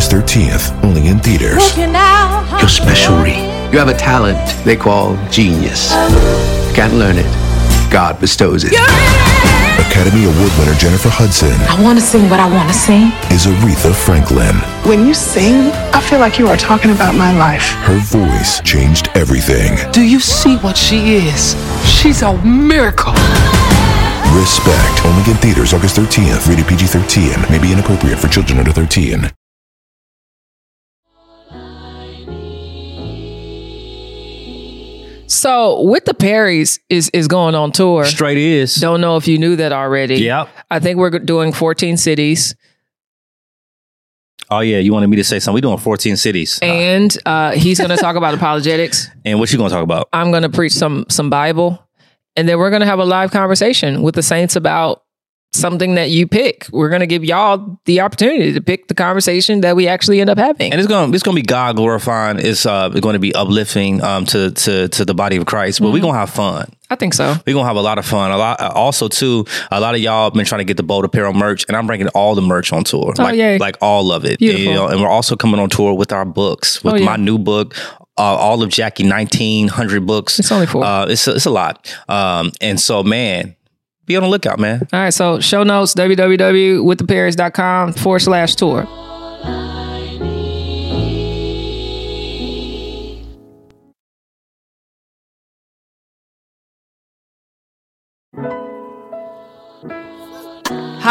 August 13th, only in theaters. You're special, Ree. You have a talent they call genius. You can't learn it. God bestows it. Academy Award winner Jennifer Hudson I want to sing what I want to sing. is Aretha Franklin. When you sing, I feel like you are talking about my life. Her voice changed everything. Do you see what she is? She's a miracle. Respect. Only in theaters August 13th. Rated PG 13. May be inappropriate for children under 13. So with the Perrys is is going on tour. Straight is. Don't know if you knew that already. Yep. I think we're doing 14 cities, Oh yeah, you wanted me to say something. We're doing 14 cities. and uh, he's going to talk about apologetics. And what you gonna talk about? I'm going to preach some some Bible, and then we're going to have a live conversation with the saints about something that you pick. We're going to give y'all the opportunity to pick the conversation that we actually end up having. And it's gonna it's gonna be God glorifying. It's uh going to be uplifting um to to to the body of Christ. But Mm-hmm. we're gonna have fun. I think so. We're gonna have a lot of fun. A lot. Also, too, a lot of y'all have been trying to get the bold apparel merch, and I'm bringing all the merch on tour. Oh, like, yay. like all of it. Beautiful. You know, and we're also coming on tour with our books, with Oh, yeah. my new book. Uh, all of Jackie 1900 books. It's only four. Uh, it's a, it's a lot. Um, and so, man, be on the lookout, man. All right, so show notes www.withtheperrys.com forward slash tour.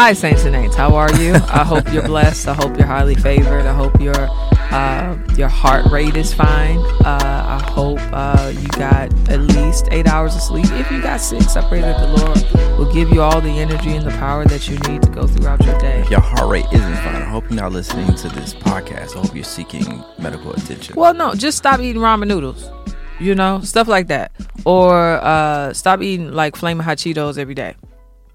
Hi, Saints and. How are you? I hope you're blessed. I hope you're highly favored. I hope your uh, your heart rate is fine. Uh, I hope uh, you got at least eight hours of sleep. If you got six, I pray that the Lord will give you all the energy and the power that you need to go throughout your day. Your heart rate isn't fine. I hope you're not listening to this podcast. I hope you're seeking medical attention. Well, no, just stop eating ramen noodles. You know, stuff like that, or uh, stop eating like flaming hot Cheetos every day.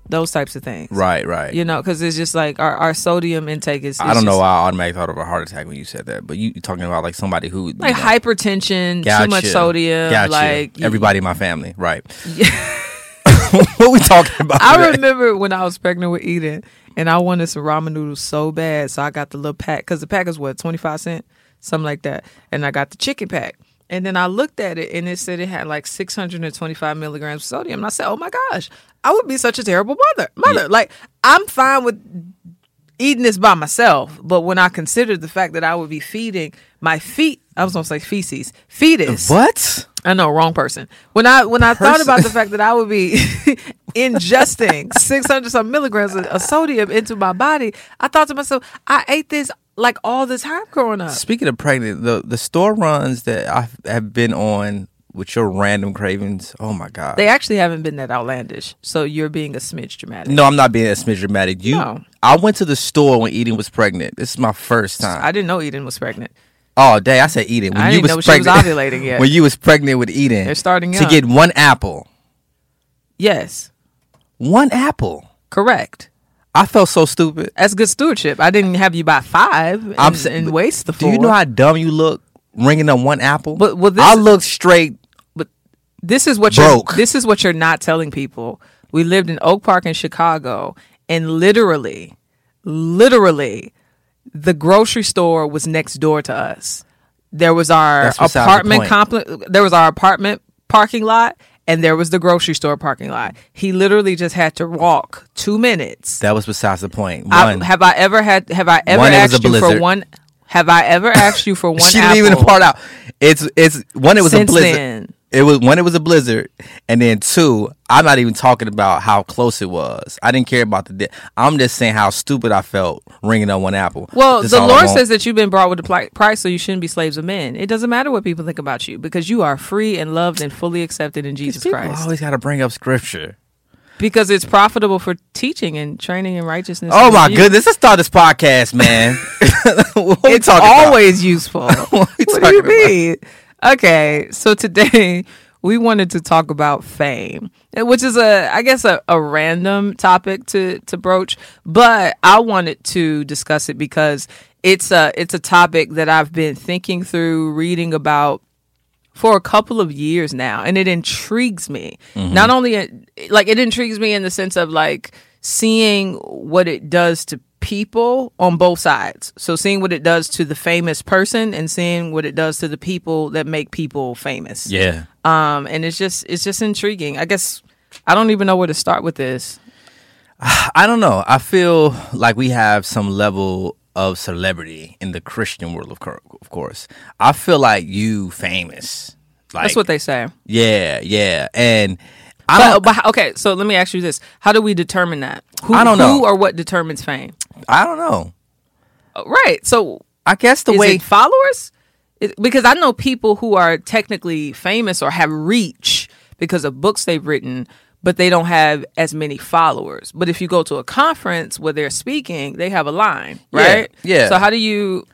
Those types of things. Right, right. You know, because it's just like our, our sodium intake is. I don't know just- why I automatically thought of a heart attack when you said that, but you, you're talking about like somebody who you Like know, hypertension, too much sodium. gotcha. Like you- everybody in my family, right? Yeah. what we talking about? I today? remember when I was pregnant with Eden, and I wanted some ramen noodles so bad, so I got the little pack because the pack is what twenty five cent, something like that, and I got the chicken pack. And then I looked at it, and it said it had like six hundred and twenty five milligrams of sodium. And I said, "Oh my gosh, I would be such a terrible mother. Mother, like I'm fine with eating this by myself, but when I considered the fact that I would be feeding my feet, I was gonna say feces, fetus. What? I know, wrong person. When I when I thought about the fact that I would be ingesting six hundred some milligrams of, of sodium into my body, I thought to myself, I ate this like all the time growing up. Speaking of pregnant, the the store runs that I have been on with your random cravings. Oh my god! They actually haven't been that outlandish, so you're being a smidge dramatic. no, I'm not being a smidge dramatic. You, No. I went to the store when Eden was pregnant. This is my first time. I didn't know Eden was pregnant. Oh, day! I said Eden. When I you didn't was know she was pregnant, ovulating yet. When you was pregnant with Eden, They're starting to young. get one apple. Yes, One apple. correct. I felt so stupid. That's good stewardship. I didn't have you buy five and, I'm and waste the Do you know how dumb you look ringing up one apple? But- well, this I look straight. this is what Broke. you're this is what you're not telling people. We lived in Oak Park in Chicago and literally literally the grocery store was next door to us. There was our the apartment complex there was our apartment parking lot and there was the grocery store parking lot. He literally just had to walk 2 minutes. That was besides the point. I, One. have I ever had have I ever One, asked you for one have I ever asked you for one she apple? didn't even part out. It's it's one. It was Since a blizzard. then. It was when It was a blizzard, and then two. I'm not even talking about how close it was. I didn't care about the. Di- I'm just saying how stupid I felt ringing on one apple. Well, That's the Lord says that you've been brought with a price, so you shouldn't be slaves of men. It doesn't matter what people think about you because you are free and loved and fully accepted in Jesus People Christ. always got to bring up scripture. Because it's profitable for teaching and training in righteousness. Oh my rebuke. goodness! Let's start this podcast, man. It's talking about? always useful. What what do you about? mean? Okay, so today we wanted to talk about fame, which is a, I guess, a, a random topic to to broach, but I wanted to discuss it because it's a it's a topic that I've been thinking through, reading about for a couple of years now, and it intrigues me. Mm-hmm. Not only like it intrigues me in the sense of like seeing what it does to people on both sides. So seeing what it does to the famous person and seeing what it does to the people that make people famous. Yeah. Um, and it's just it's just intriguing. I guess I don't even know where to start with this. I don't know. I feel like we have some level of celebrity in the Christian world, of, of course. I feel like you famous. Like, That's what they say. Yeah, yeah, and I But, don't. but okay, so let me ask you this: How do we determine that? Who, I don't know. Who or what determines fame? I don't know. Uh, Right. So I guess the is way it followers? It, because I know people who are technically famous or have reach because of books they've written, but they don't have as many followers. But if you go to a conference where they're speaking, they have a line, Yeah, right? yeah. So how do you?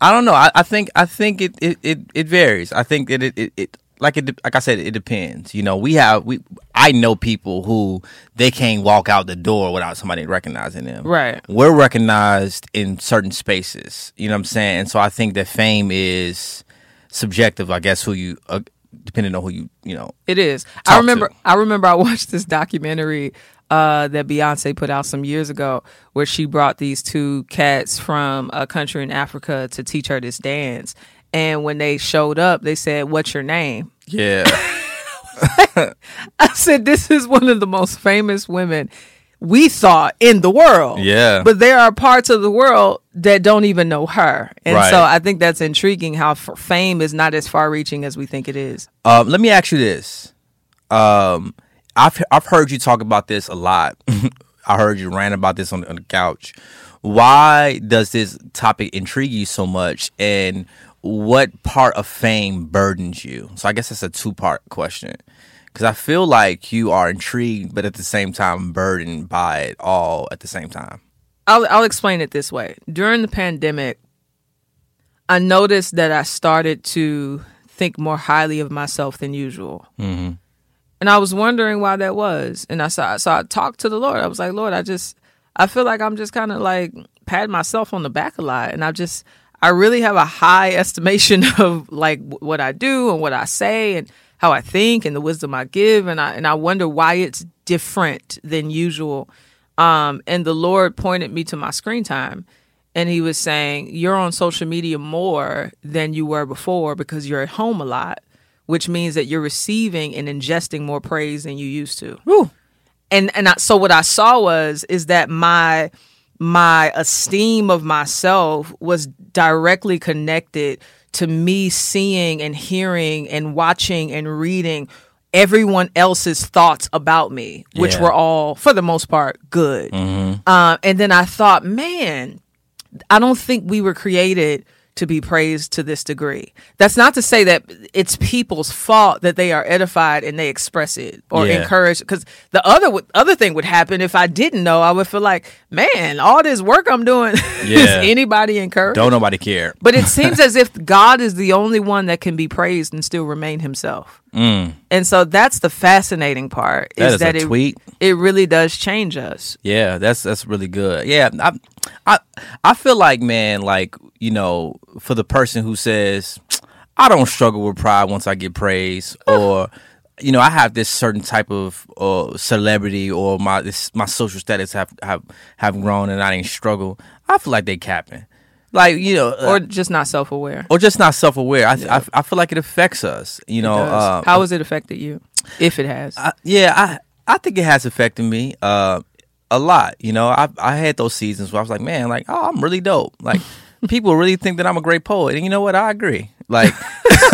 I don't know. I, I think I think it, it, it, it varies. I think that it, it, it like it like I said, it depends. You know, we have we I know people who they can't walk out the door without somebody recognizing them. Right. We're recognized in certain spaces. You know what I'm saying? And so I think that fame is subjective. I guess who you uh, depending on who you you know. It is. I remember. to. I remember. I watched this documentary uh, that Beyonce put out some years ago, where she brought these two cats from a country in Africa to teach her this dance. And when they showed up, they said, "What's your name?" Yeah. I said, "This is one of the most famous women." We saw in the world, Yeah. But there are parts of the world that don't even know her, and Right. so I think that's intriguing. How f- fame is not as far-reaching as we think it is. Um, let me ask you this. Um, I've I've heard you talk about this a lot. I heard you rant about this on, on the couch. Why does this topic intrigue you so much, and what part of fame burdens you? So I guess that's a two part question. Because I feel like you are intrigued, but at the same time burdened by it all at the same time. I'll I'll explain it this way. During the pandemic, I noticed that I started to think more highly of myself than usual, mm-hmm. and I was wondering why that was. And I saw so I talked to the Lord. I was like, Lord, I just I feel like I'm just kind of like patting myself on the back a lot, and I just I really have a high estimation of like what I do and what I say and how I think and the wisdom I give, and I and I wonder why it's different than usual. Um, and the Lord pointed me to my screen time, and He was saying, "You're on social media more than you were before because you're at home a lot, which means that you're receiving and ingesting more praise than you used to." and and I, so what I saw was is that my my esteem of myself was directly connected to me seeing and hearing and watching and reading everyone else's thoughts about me, which Yeah. were all for the most part good. Um, and then I thought, man, I don't think we were created to be praised to this degree. That's not to say that it's people's fault that they are edified and they express it or Yeah. encourage. Because the other other thing would happen if I didn't know. I would feel like, man, all this work I'm doing is Yeah. anybody encouraged? Don't nobody care. But it seems as if God is the only one that can be praised and still remain Himself. And so that's the fascinating part. Mm. That is is that it, tweet. it really does change us. Yeah, that's that's really good. Yeah, I I I feel like man, like you know, for the person who says I don't struggle with pride once I get praise, or you know, I have this certain type of uh, celebrity or my this, my social status have have have grown and I didn't struggle. I feel like they capping, like you know, Or or just not self aware. or just not self aware. I, I I feel like it affects us. You know, uh, How has it affected you? If it has. I, yeah, I I think it has affected me uh, a lot. You know, I I had those seasons where I was like, man, like, oh, I'm really dope. Like, people really think that I'm a great poet, and you know what? I agree. Like,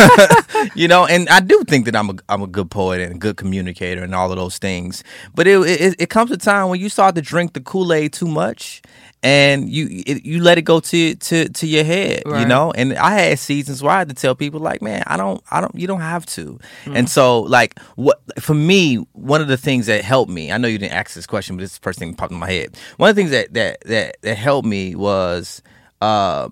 you know, and I do think that I'm a I'm a good poet and a good communicator and all of those things. But it it, it comes a time when you start to drink the Kool Aid too much. And you it, you let it go to to to your head, you know. And I had seasons where I had to tell people like, man, I don't I don't you don't have to. Hmm. And so like what for me, one of the things that helped me, I know you didn't ask this question, but this is the first thing that popped in my head. One of the things that that that, that helped me was uh,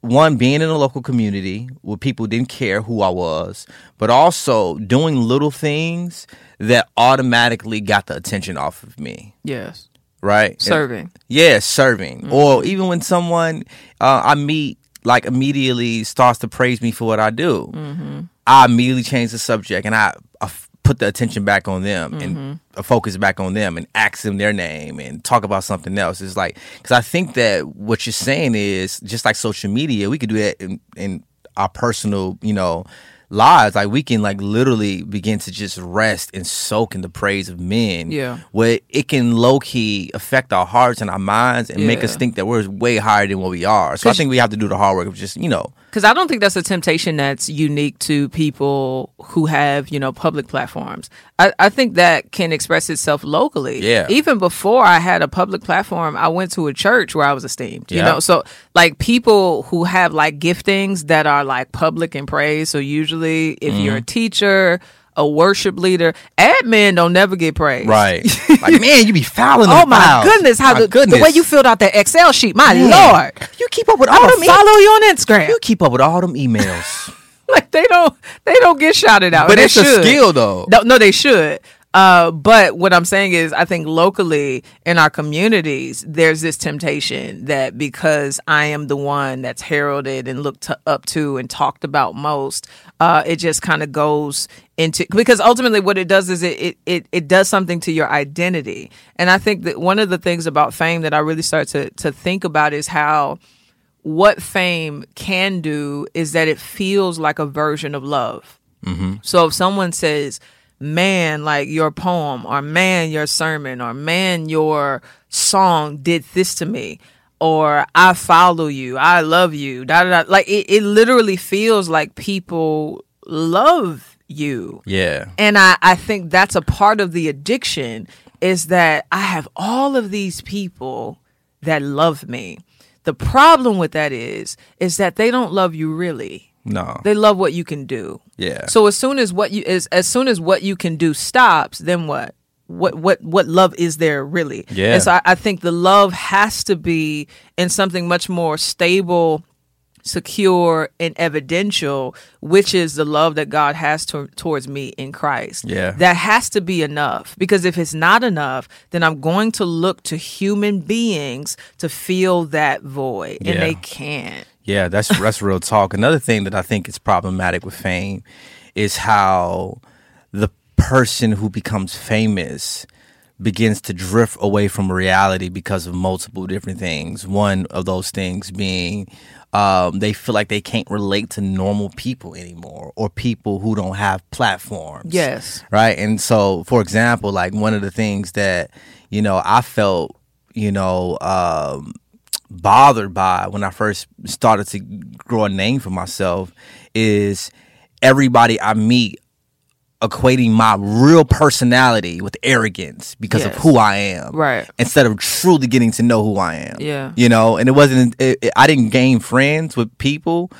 one being in a local community where people didn't care who I was, but also doing little things that automatically got the attention off of me. yes. Right? Serving. Yeah, serving. Or even when someone uh, I meet, like immediately starts to praise me for what I do, I immediately change the subject and I, I put the attention back on them Mm-hmm. and uh, focus back on them and ask them their name and talk about something else. It's like because I think that what you're saying is just like social media, we could do that in, in our personal, you know, lives. Like we can like literally begin to just rest and soak in the praise of men. Yeah. where it can low key affect our hearts and our minds and make us think that we're way higher than what we are. So I think we have to do the hard work of just you know. Because I don't think that's a temptation that's unique to people who have you know public platforms. I, I think that can express itself locally. Yeah. Even before I had a public platform, I went to a church where I was esteemed. You Yeah. know, so like people who have like giftings that are like public and praise. So usually, if you're Mm-hmm. a teacher. A worship leader, admin don't never get praised. Right. like, man, you be fouling Oh my fouls. goodness! How My the, goodness. the way you filled out that Excel sheet, my Man, lord! You keep up with all them gonna e- follow you on Instagram. You keep up with all them emails. like they don't they don't get shouted out. But they it's a should. skill, though. No, no, they should. Uh, but what I'm saying is, I think locally in our communities, there's this temptation that because I am the one that's heralded and looked to, up to and talked about most, uh, it just kind of goes into because ultimately what it does is it, it it it does something to your identity. And I think that one of the things about fame that I really start to to think about is how what fame can do is that it feels like a version of love. So if someone says, man, like your poem, or man, your sermon, or man, your song did this to me, or I follow you, I love you, da da da. Like it, it literally feels like people love you. yeah. And I, I think that's a part of the addiction is that I have all of these people that love me. The problem with that is is that they don't love you really. No. They love what you can do. Yeah. So as soon as what you is as soon as what you can do stops, then what? What what what love is there really? Yeah. And so I, I think the love has to be in something much more stable, secure, and evidential, which is the love that God has to, towards me in Christ. Yeah. That has to be enough because if it's not enough, then I'm going to look to human beings to fill that void, and Yeah. they can't. Yeah, that's that's real talk. Another thing that I think is problematic with fame is how the person who becomes famous begins to drift away from reality because of multiple different things. One of those things being um, they feel like they can't relate to normal people anymore or people who don't have platforms. Yes. Right. And so, for example, like one of the things that, you know, I felt, you know, um, bothered by when I first started to grow a name for myself is everybody I meet equating my real personality with arrogance because of who I am. Right. Instead of truly getting to know who I am. Yeah. You know, and it wasn't, it, it- I didn't gain friends with people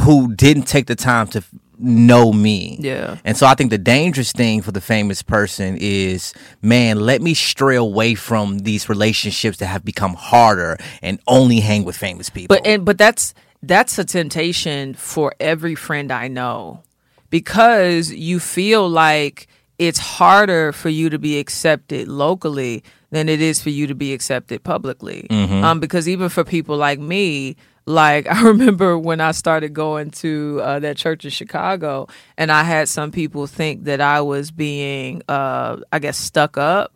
who didn't take the time to know me. Yeah. And so I think the dangerous thing for the famous person is, man, let me stray away from these relationships that have become harder and only hang with famous people. But and but that's that's a temptation for every friend I know because you feel like it's harder for you to be accepted locally than it is for you to be accepted publicly. Um, because even for people like me, like I remember when I started going to uh, that church in Chicago, and I had some people think that I was being, uh, I guess, stuck up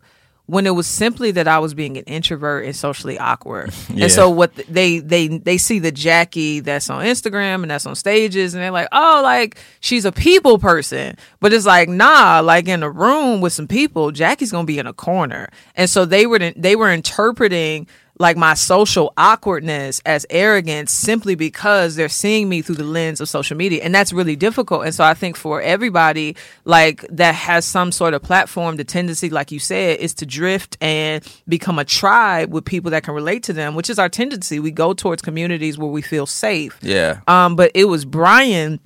when it was simply that I was being an introvert and socially awkward. Yeah. And so what they they they see the Jackie that's on Instagram and that's on stages and they're like, "Oh, like she's a people person." But it's like, "Nah, like in a room with some people, Jackie's going to be in a corner." And so they were they were interpreting like my social awkwardness as arrogance simply because they're seeing me through the lens of social media and that's really difficult and so i think for everybody like that has some sort of platform the tendency like you said is to drift and become a tribe with people that can relate to them which is our tendency we go towards communities where we feel safe yeah. um but it was brian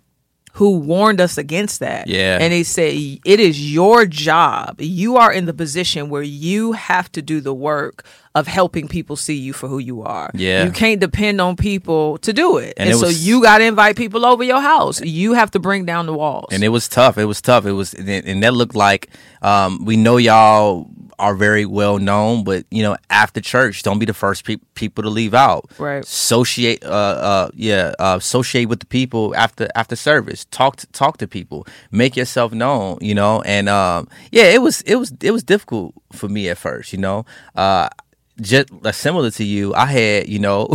who warned us against that. Yeah. And he said, It is your job. You are in the position where you have to do the work of helping people see you for who you are. Yeah. You can't depend on people to do it. And And, it so was- you got to invite people over your house. You have to bring down the walls. And it was tough. It was tough. It was, and that looked like um, we know y'all are very well known, but you know, after church, don't be the first pe- people to leave out. Right. Associate, uh, uh, yeah, uh, associate with the people after after service. Talk to talk to people. Make yourself known. You know, and um, yeah, it was it was it was difficult for me at first. You know, uh, just similar to you, I had you know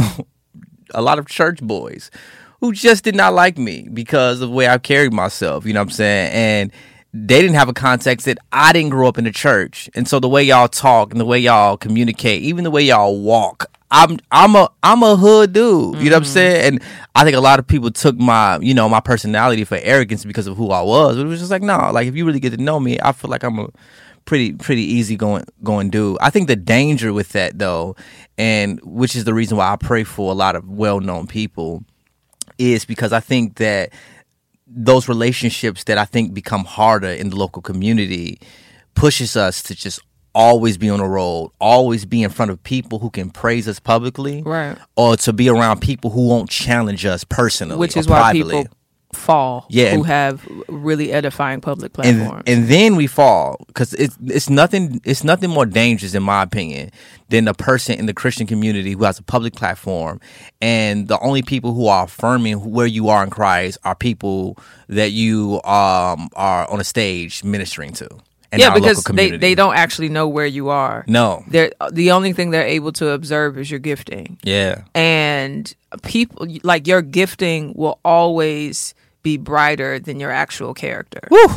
a lot of church boys who just did not like me because of the way I carried myself. You know what I'm saying? And they didn't have a context that I didn't grow up in the church. And so the way y'all talk and the way y'all communicate, even the way y'all walk, I'm I'm a I'm a hood dude. You know what I'm mm-hmm. saying? And I think a lot of people took my, you know, my personality for arrogance because of who I was. But it was just like, no, like if you really get to know me, I feel like I'm a pretty pretty easy going going dude. I think the danger with that though, and which is the reason why I pray for a lot of well known people, is because I think that those relationships that I think become harder in the local community pushes us to just always be on the road, always be in front of people who can praise us publicly, Right. Or to be around people who won't challenge us personally, Which or is why privately. people fall Yeah, who and- have really edifying public platforms. and then we fall because it's it's nothing it's nothing more dangerous in my opinion than a person in the Christian community who has a public platform and the only people who are affirming where you are in Christ are people that you um are on a stage ministering to. in yeah, because local they, they don't actually know where you are. No. They're the only thing they're able to observe is your gifting. Yeah. And people like your gifting will always be brighter than your actual character. Woo.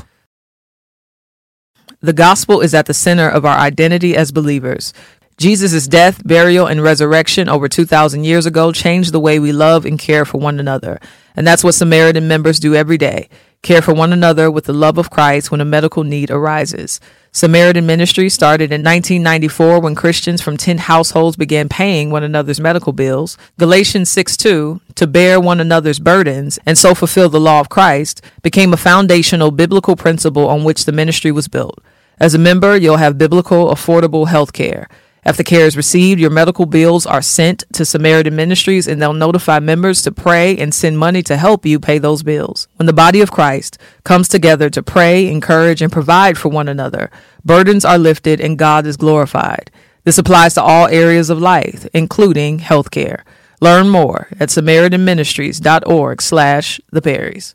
The gospel is at the center of our identity as believers. Jesus' death, burial, and resurrection over 2,000 years ago changed the way we love and care for one another. And that's what Samaritan members do every day care for one another with the love of Christ when a medical need arises. Samaritan Ministry started in 1994 when Christians from 10 households began paying one another's medical bills. Galatians 6 2, to bear one another's burdens and so fulfill the law of Christ, became a foundational biblical principle on which the ministry was built. As a member, you'll have biblical, affordable health care. After care is received, your medical bills are sent to Samaritan Ministries and they'll notify members to pray and send money to help you pay those bills. When the body of Christ comes together to pray, encourage, and provide for one another, burdens are lifted and God is glorified. This applies to all areas of life, including healthcare. Learn more at samaritanministries.org slash the Perrys.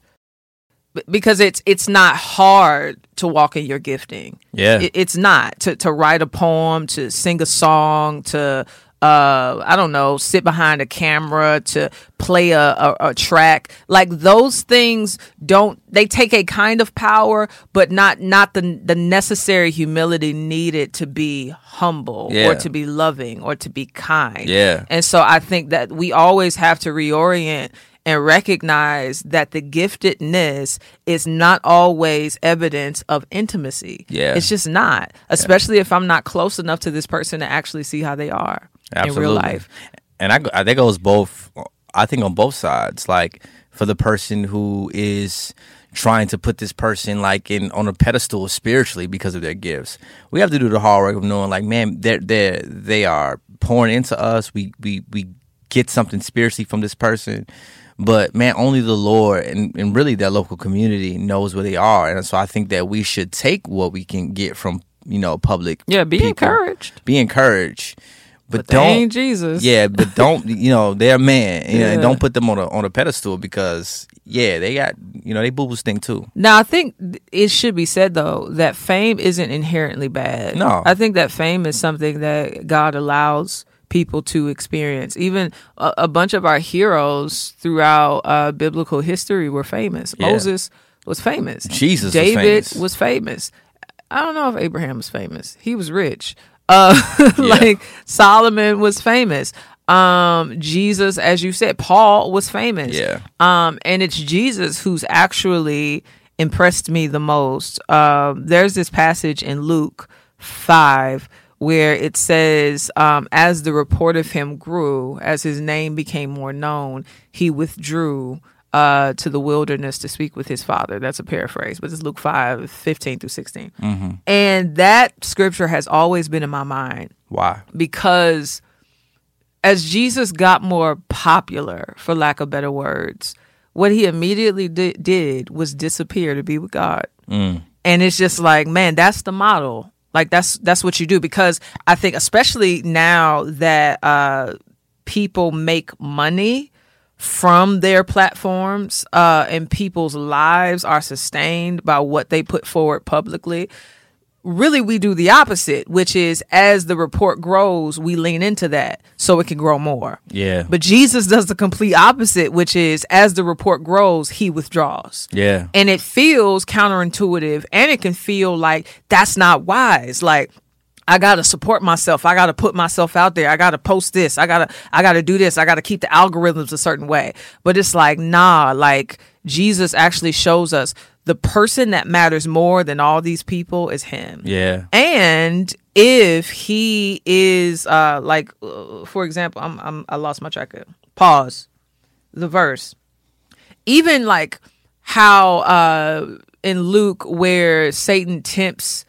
Because it's it's not hard to walk in your gifting. Yeah. It- it's not to to write a poem, to sing a song, to uh I don't know, sit behind a camera, to play a, a, a track. Like those things don't they take a kind of power, but not not the the necessary humility needed to be humble Yeah. or to be loving or to be kind. Yeah. And so I think that we always have to reorient and recognize that the giftedness is not always evidence of intimacy. Yeah. It's just not, especially if I'm not close enough to this person to actually see how they are in real life. And I, I think it goes both. I think on both sides. Like for the person who is trying to put this person like in on a pedestal spiritually because of their gifts, we have to do the hard work of knowing like, man, they're they they are pouring into us. We we we get something spiritually from this person. But man, only the Lord and, and really their local community knows where they are. And so I think that we should take what we can get from, you know, public. Yeah, be people. encouraged. Be encouraged. But, But don't ain't Jesus. Yeah, but don't you know, they're man. You know, and don't put them on a on a pedestal because yeah, they got you know, they boo boo stink too. Now, I think it should be said though that fame isn't inherently bad. No. I think that fame is something that God allows people to experience. Even a, a bunch of our heroes throughout uh, biblical history were famous. Yeah. Moses was famous. Jesus was David famous. was famous. I don't know if Abraham was famous. He was rich. Uh, like Solomon was famous. Um, Jesus, as you said, Paul was famous. Yeah. Um, and it's Jesus who's actually impressed me the most. Um, there's this passage in Luke 5 where it says, um, as the report of him grew, as his name became more known, he withdrew uh, to the wilderness to speak with his father. That's a paraphrase, but it's Luke 5 15 through 16. And that scripture has always been in my mind Why? because as Jesus got more popular, for lack of better words, what he immediately di- did was disappear to be with God. And it's just like, man, that's the model. Like that's that's what you do because I think especially now that uh, people make money from their platforms uh, and people's lives are sustained by what they put forward publicly. Really, we do the opposite, which is as the report grows, we lean into that so it can grow more. Yeah. But Jesus does the complete opposite, which is as the report grows, he withdraws. Yeah. And it feels counterintuitive and it can feel like that's not wise. Like, I gotta support myself. I gotta put myself out there. I gotta post this. I gotta I gotta do this. I gotta keep the algorithms a certain way. But it's like, nah, like Jesus actually shows us the person that matters more than all these people is him. Yeah. And if he is uh like uh, for example, I'm, I'm I lost my track of pause. The verse. Even like how uh in Luke where Satan tempts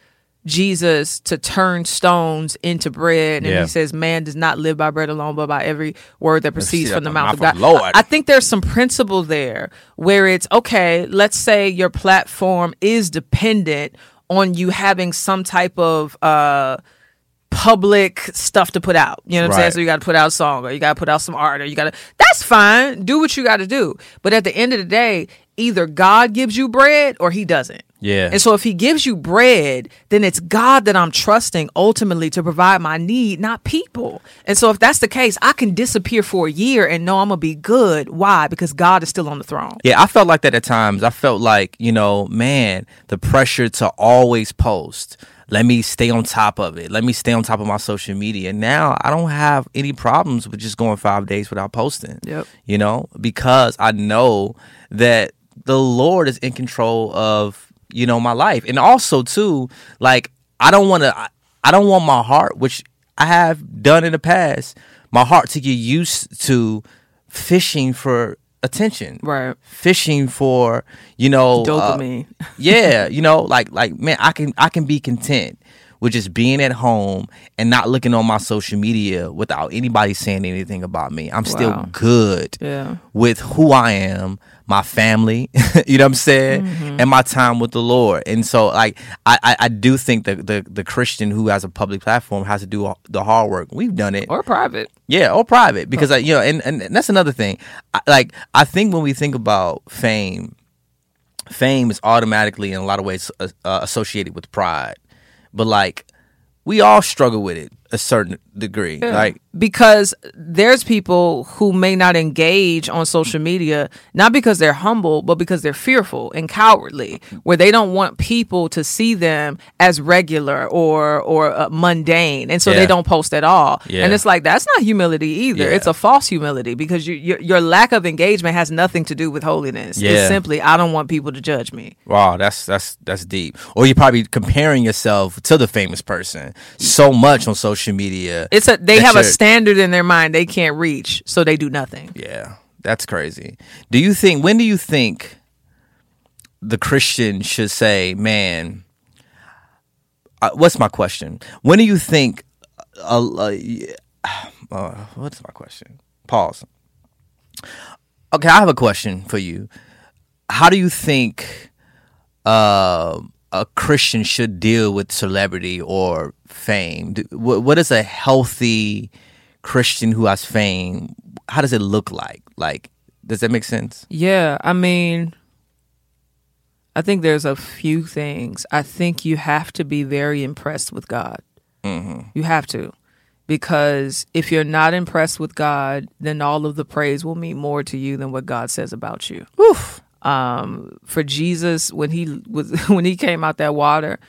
Jesus to turn stones into bread. And Yeah. he says, Man does not live by bread alone, but by every word that proceeds from the mouth of God. Lord. I think there's some principle there where it's okay, let's say your platform is dependent on you having some type of uh public stuff to put out. You know what I'm saying? So you got to put out a song or you got to put out some art or you got to That's fine. Do what you got to do. But at the end of the day, either God gives you bread or he doesn't. Yeah. And so if he gives you bread, then it's God that I'm trusting ultimately to provide my need, not people. And so if that's the case, I can disappear for a year and know I'm going to be good. Why? Because God is still on the throne. Yeah, I felt like that at times. I felt like, you know, man, the pressure to always post. Let me stay on top of it. Let me stay on top of my social media. Now I don't have any problems with just going five days without posting. Yep. You know, because I know that the Lord is in control of, you know, my life. And also too, like I don't want to I don't want my heart, which I have done in the past, my heart to get used to fishing for attention Right. fishing for you know uh, Dopamine. yeah you know like like man i can i can be content with just being at home and not looking on my social media without anybody saying anything about me i'm still Wow. good Yeah. with who i am my family you know what i'm saying? Mm-hmm. and my time with the lord. And so like i i, I do think that the the christian who has a public platform has to do the hard work. We've done it. Or private. yeah, or private. Because I, you know, and, and that's another thing. I, like I think when we think about fame, fame is automatically in a lot of ways uh, associated with pride, but like we all struggle with it a certain degree. Like because there's people who may not engage on social media not because they're humble but because they're fearful and cowardly where they don't want people to see them as regular or or uh, mundane and so Yeah. they don't post at all Yeah. and it's like that's not humility either Yeah. it's a false humility because you, your, your lack of engagement has nothing to do with holiness Yeah. it's simply i don't want people to judge me Wow, that's that's that's deep. Or you're probably comparing yourself to the famous person so much on social media. it's a they have a standard in their mind they can't reach so they do nothing Yeah, that's crazy. Do you think when do you think the Christian should say, "Man, uh, what's my question? When do you think uh, uh, uh, what's my question? Pause. Okay, I have a question for you. How do you think uh, a Christian should deal with celebrity or fame? What, what is a healthy Christian who has fame? How does it look like? Like, does that make sense? Yeah, I mean, I think there's a few things. I think you have to be very impressed with God. Mm-hmm. You have to. Because if you're not impressed with God, then all of the praise will mean more to you than what God says about you. Um, for Jesus, when he was when he came out that water,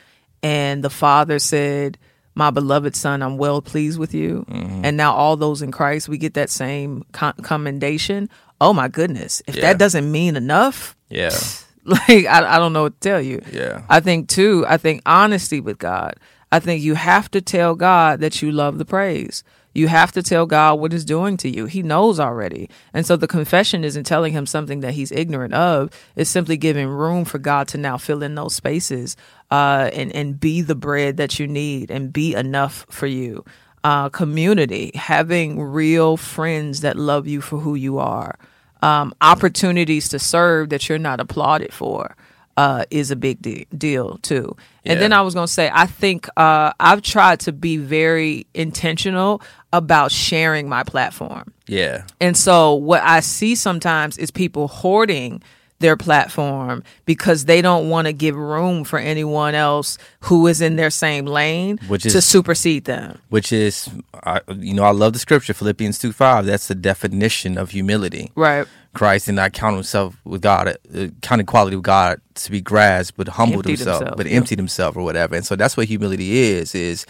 and the Father said, "My beloved Son, I'm well pleased with you," and now all those in Christ, we get that same con- commendation. Oh my goodness! If Yeah. that doesn't mean enough, Yeah. like I, I don't know what to tell you. Yeah. I think too. I think honesty with God. I think you have to tell God that you love the praise. You have to tell God what it's doing to you. He knows already. And so the confession isn't telling him something that he's ignorant of. It's simply giving room for God to now fill in those spaces uh, and, and be the bread that you need and be enough for you. Uh, community, having real friends that love you for who you are, um, opportunities to serve that you're not applauded for uh, is a big de- deal too. And then I was gonna say, I think uh, I've tried to be very intentional about sharing my platform. Yeah. And so what I see sometimes is people hoarding their platform because they don't want to give room for anyone else who is in their same lane Which to supersede them. Which is, I, you know, I love the scripture, Philippians 2 5. That's the definition of humility. Right. Christ did not count himself with God, uh, count equality with God to be grasped, but humbled Emptied himself, himself, but yeah. emptied himself or whatever. And so that's what humility is: is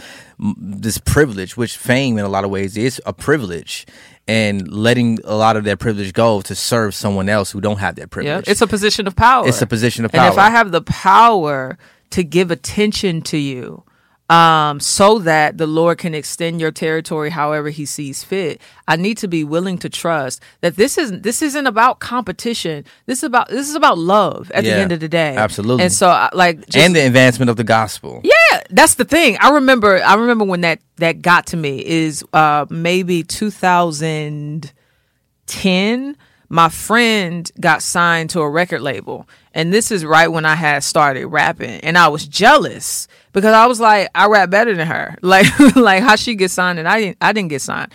this privilege, which fame in a lot of ways is a privilege, and letting a lot of that privilege go to serve someone else who don't have that Yeah. privilege. It's a position of power. It's a position of power. And if. I have the power to give attention to you, um, so that the Lord can extend your territory however He sees fit, I need to be willing to trust that this isn't this isn't about competition. This is about this is about love at Yeah, the end of the day. absolutely. And so, like, just, and the advancement of the gospel. yeah, that's the thing. I remember. I remember when that that got to me is uh, maybe 2010. My friend got signed to a record label, and this is right when I had started rapping, and I was jealous because I was like, I rap better than her. Like, like how she get signed and I didn't. I didn't get signed,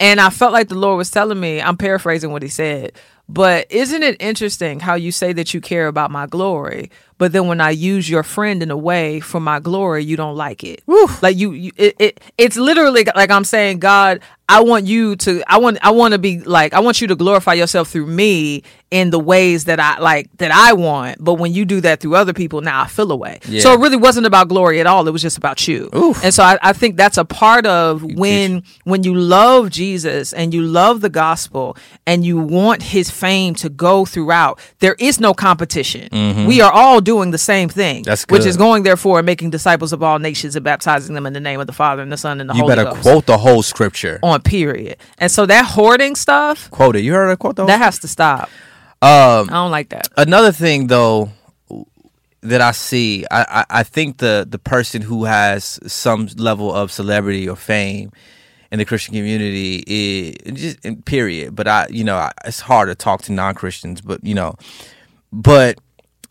and I felt like the Lord was telling me. I'm paraphrasing what He said. But isn't it interesting how you say that you care about my glory, but then when I use your friend in a way for my glory, you don't like it? Like you, you it, it, it's literally like I'm saying, God, I want you to, I want, I want to be like, I want you to glorify yourself through me in the ways that I like that I want. But when you do that through other people, now I feel away. Yeah. So it really wasn't about glory at all. It was just about you. And so I, I think that's a part of when when you love Jesus and you love the gospel and you want his fame to go throughout, there is no competition. We are all doing the same thing. Which is going therefore and making disciples of all nations and baptizing them in the name of the Father and the Son and the You Holy Ghost. You better quote the whole scripture. on period. And so that hoarding stuff, Quote it. You heard her quote the whole that has to stop. Um, I don't like that. another thing though that I see, I, I, I think the the person who has some level of celebrity or fame in the Christian community is just period. But I, you know, I, it's hard to talk to non Christians, but you know, but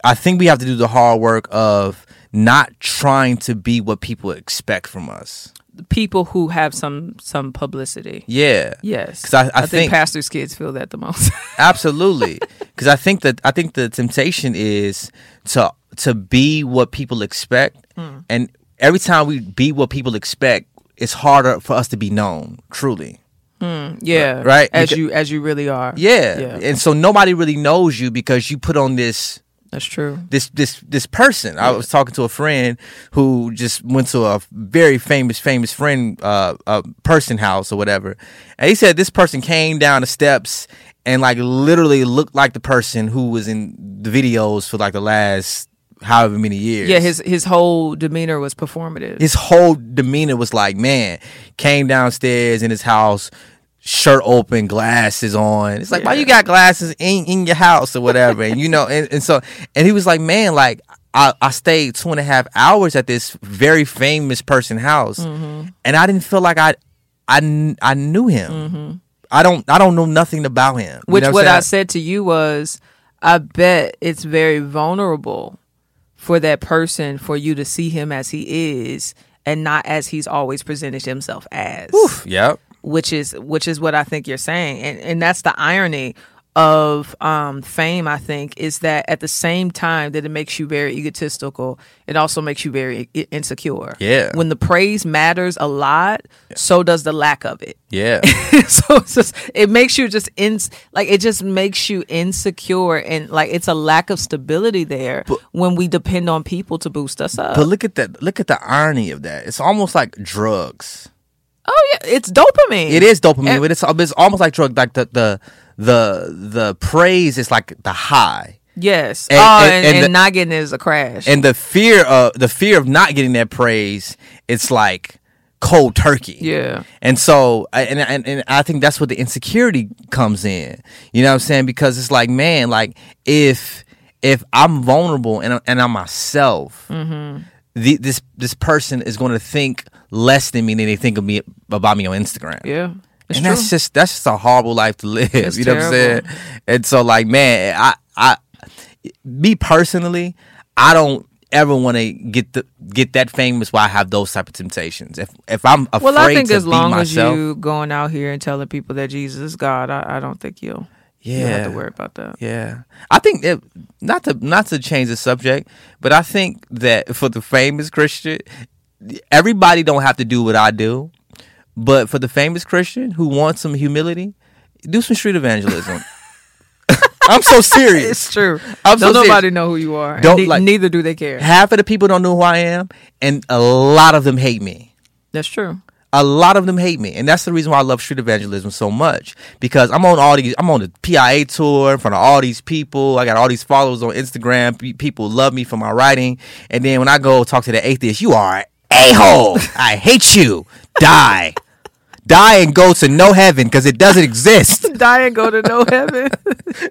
I think we have to do the hard work of not trying to be what people expect from us. People who have some some publicity. Yeah. Yes, 'Cause I- I think, think- pastors' kids feel that the most. Absolutely, because I think that I think the temptation is to to be what people expect, Hmm. and every time we be what people expect, it's harder for us to be known. Truly, yeah, Right, As because- you as you really are. yeah. yeah, And so nobody really knows you because you put on this that's true. this this this person. I was talking to a friend who just went to a very famous famous friend uh, uh person house or whatever, and he said this person came down the steps and like literally looked like the person who was in the videos for like the last however many years. Yeah, his his whole demeanor was performative. his whole demeanor was like, man, came downstairs in his house, shirt open, glasses on. It's like, why you got glasses in, in your house or whatever? and you know, and, and so, and he was like, man, like, I, I stayed two and a half hours at this very famous person house, mm-hmm. and I didn't feel like I, I, I knew him. Mm-hmm. I don't, I don't know nothing about him. You Which know what I'm I said to you was, I bet it's very vulnerable for that person for you to see him as he is and not as he's always presented himself as. Oof, Yep. Which is which is what I think you're saying, and and that's the irony of um, fame. I think is that at the same time that it makes you very egotistical, it also makes you very i- insecure. Yeah. When the praise matters a lot, so does the lack of it. Yeah. so it's just it makes you just in like it just makes you insecure and like it's a lack of stability there when we depend on people to boost us up. but look at that. Look at the irony of that. It's almost like drugs. Oh yeah, it's dopamine. It is dopamine, And- but it's it's almost like drug. Like the the the the praise is like the high, Yes. And- oh, and- and, the- not getting it is a crash. and the fear of the fear of not getting that praise. It's like cold turkey. yeah. And so, and, and and I think that's where the insecurity comes in. You know what I'm saying? Because it's like, man, like if if I'm vulnerable and I'm- and I'm myself, Mm-hmm. The, this this person is going to think less than me than they think of me about me on Instagram. Yeah. It's and true. that's just that's just a horrible life to live. It's you know what I'm saying? And so, like, man, I I me personally, I don't ever want to get the get that famous where I have those type of temptations. If if I'm afraid Well, I think as long myself, as you going out here and telling people that Jesus is God, I, I don't think you'll you don't have Yeah. to worry about that. Yeah, I think that not to not to change the subject, but I think that for the famous Christian, everybody don't have to do what I do, but for the famous Christian who wants some humility, do some street evangelism. I'm so serious. It's true. I'm so don't serious. nobody know who you are. Don't, ne- like- neither do they care. Half of the people don't know who I am, and a lot of them hate me. That's true. A lot of them hate me, and that's the reason why I love street evangelism so much. Because I'm on all these, I'm on the PIA tour in front of all these people. I got all these followers on Instagram. Pe- People love me for my writing, and then when I go talk to the atheist, you are a hole. I hate you. Die, die, and go to no heaven because it doesn't exist. Die and go to no heaven.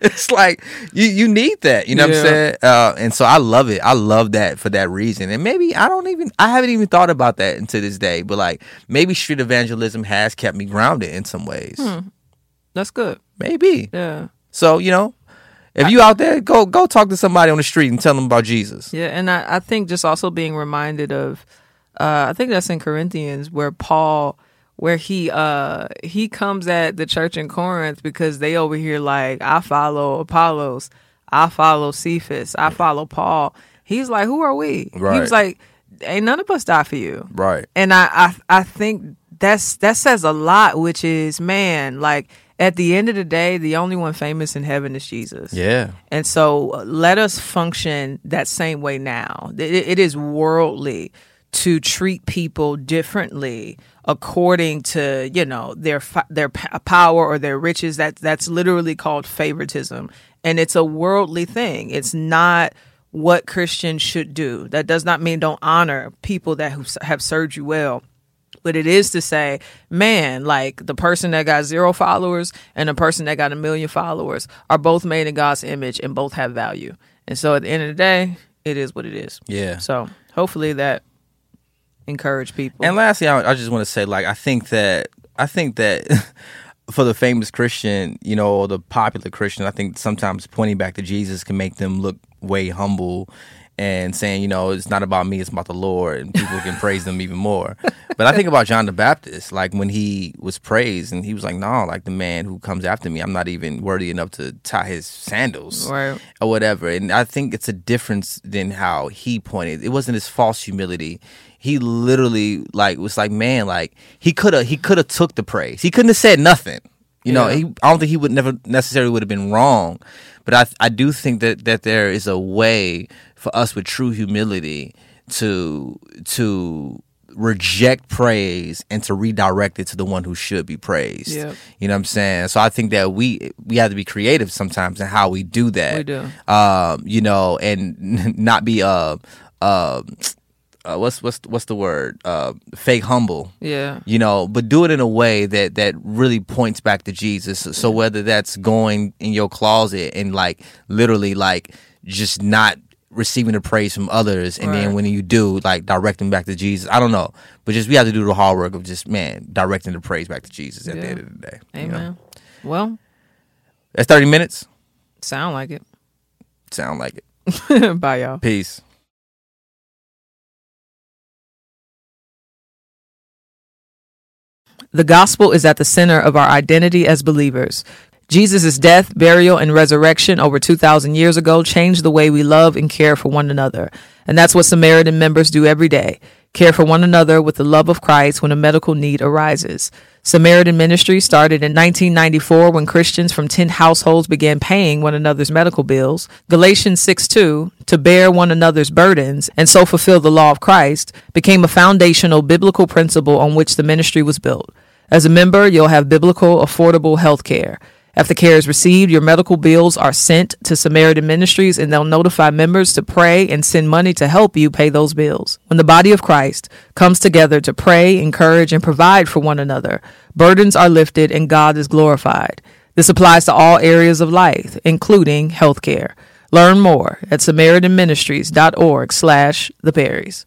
it's like you you need that. You know what I'm saying? Uh, and so I love it. I love that for that reason. And maybe I don't even I haven't even thought about that until this day. But like maybe street evangelism has kept me grounded in some ways. That's good. Maybe. Yeah. So you know, if you out there, go go talk to somebody on the street and tell them about Jesus. Yeah, and I, I think just also being reminded of, uh, I think that's in Corinthians where Paul, where he uh he comes at the church in Corinth because they over here like I follow Apollos, I follow Cephas, I follow Paul. He's like, who are we? He was like, ain't none of us die for you. Right. And I, I I think that's that says a lot, which is man, like at the end of the day, the only one famous in heaven is Jesus. Yeah. And so uh, let us function that same way now. It, it is worldly to treat people differently according to, you know, their their power or their riches. That that's literally called favoritism. And it's a worldly thing. It's not what Christians should do. That does not mean don't honor people that have served you well but it is to say, man, like the person that got zero followers and the person that got a million followers are both made in God's image and both have value. And so at the end of the day, it is what it is. Yeah. So hopefully that encourage people. And lastly, I, I just want to say, like, I think that I think that for the famous Christian, you know, or the popular Christian, I think sometimes pointing back to Jesus can make them look way humble and saying, you know, it's not about me, it's about the Lord, and people can praise them even more. But I think about John the Baptist, like when he was praised, and he was like, "No, like the man who comes after me, I'm not even worthy enough to tie his sandals." Right. or whatever. And I think it's a difference than how he pointed. It wasn't his false humility. He literally like was like, man, like he could have he could have took the praise. He couldn't have said nothing. You know, Yeah. he, I don't think he would never necessarily would have been wrong, but I I do think that that there is a way for us with true humility to to reject praise and to redirect it to the one who should be praised. Yep. You know what I'm saying? So I think that we we have to be creative sometimes in how we do that. We do. Um, you know, and not be uh uh, uh what's what's what's the word? Uh fake humble. yeah. You know, but do it in a way that that really points back to Jesus. So- So whether that's going in your closet and like literally like just not receiving the praise from others and then when you do like directing back to Jesus. I don't know. But just we have to do the hard work of just man, directing the praise back to Jesus at the end of the day. you know? Amen. Well, That's 30 minutes. sound like it. Sound like it. Bye, y'all. Peace. The gospel is at the center of our identity as believers. Jesus' death, burial, and resurrection over 2,000 years ago changed the way we love and care for one another. And that's what Samaritan members do every day care for one another with the love of Christ when a medical need arises. Samaritan Ministry started in 1994 when Christians from 10 households began paying one another's medical bills. Galatians 6 2, to bear one another's burdens and so fulfill the law of Christ, became a foundational biblical principle on which the ministry was built. As a member, you'll have biblical, affordable health care. After care is received, your medical bills are sent to Samaritan Ministries and they'll notify members to pray and send money to help you pay those bills. When the body of Christ comes together to pray, encourage, and provide for one another, burdens are lifted and God is glorified. This applies to all areas of life, including healthcare. Learn more at SamaritanMinistries.org slash the Perrys.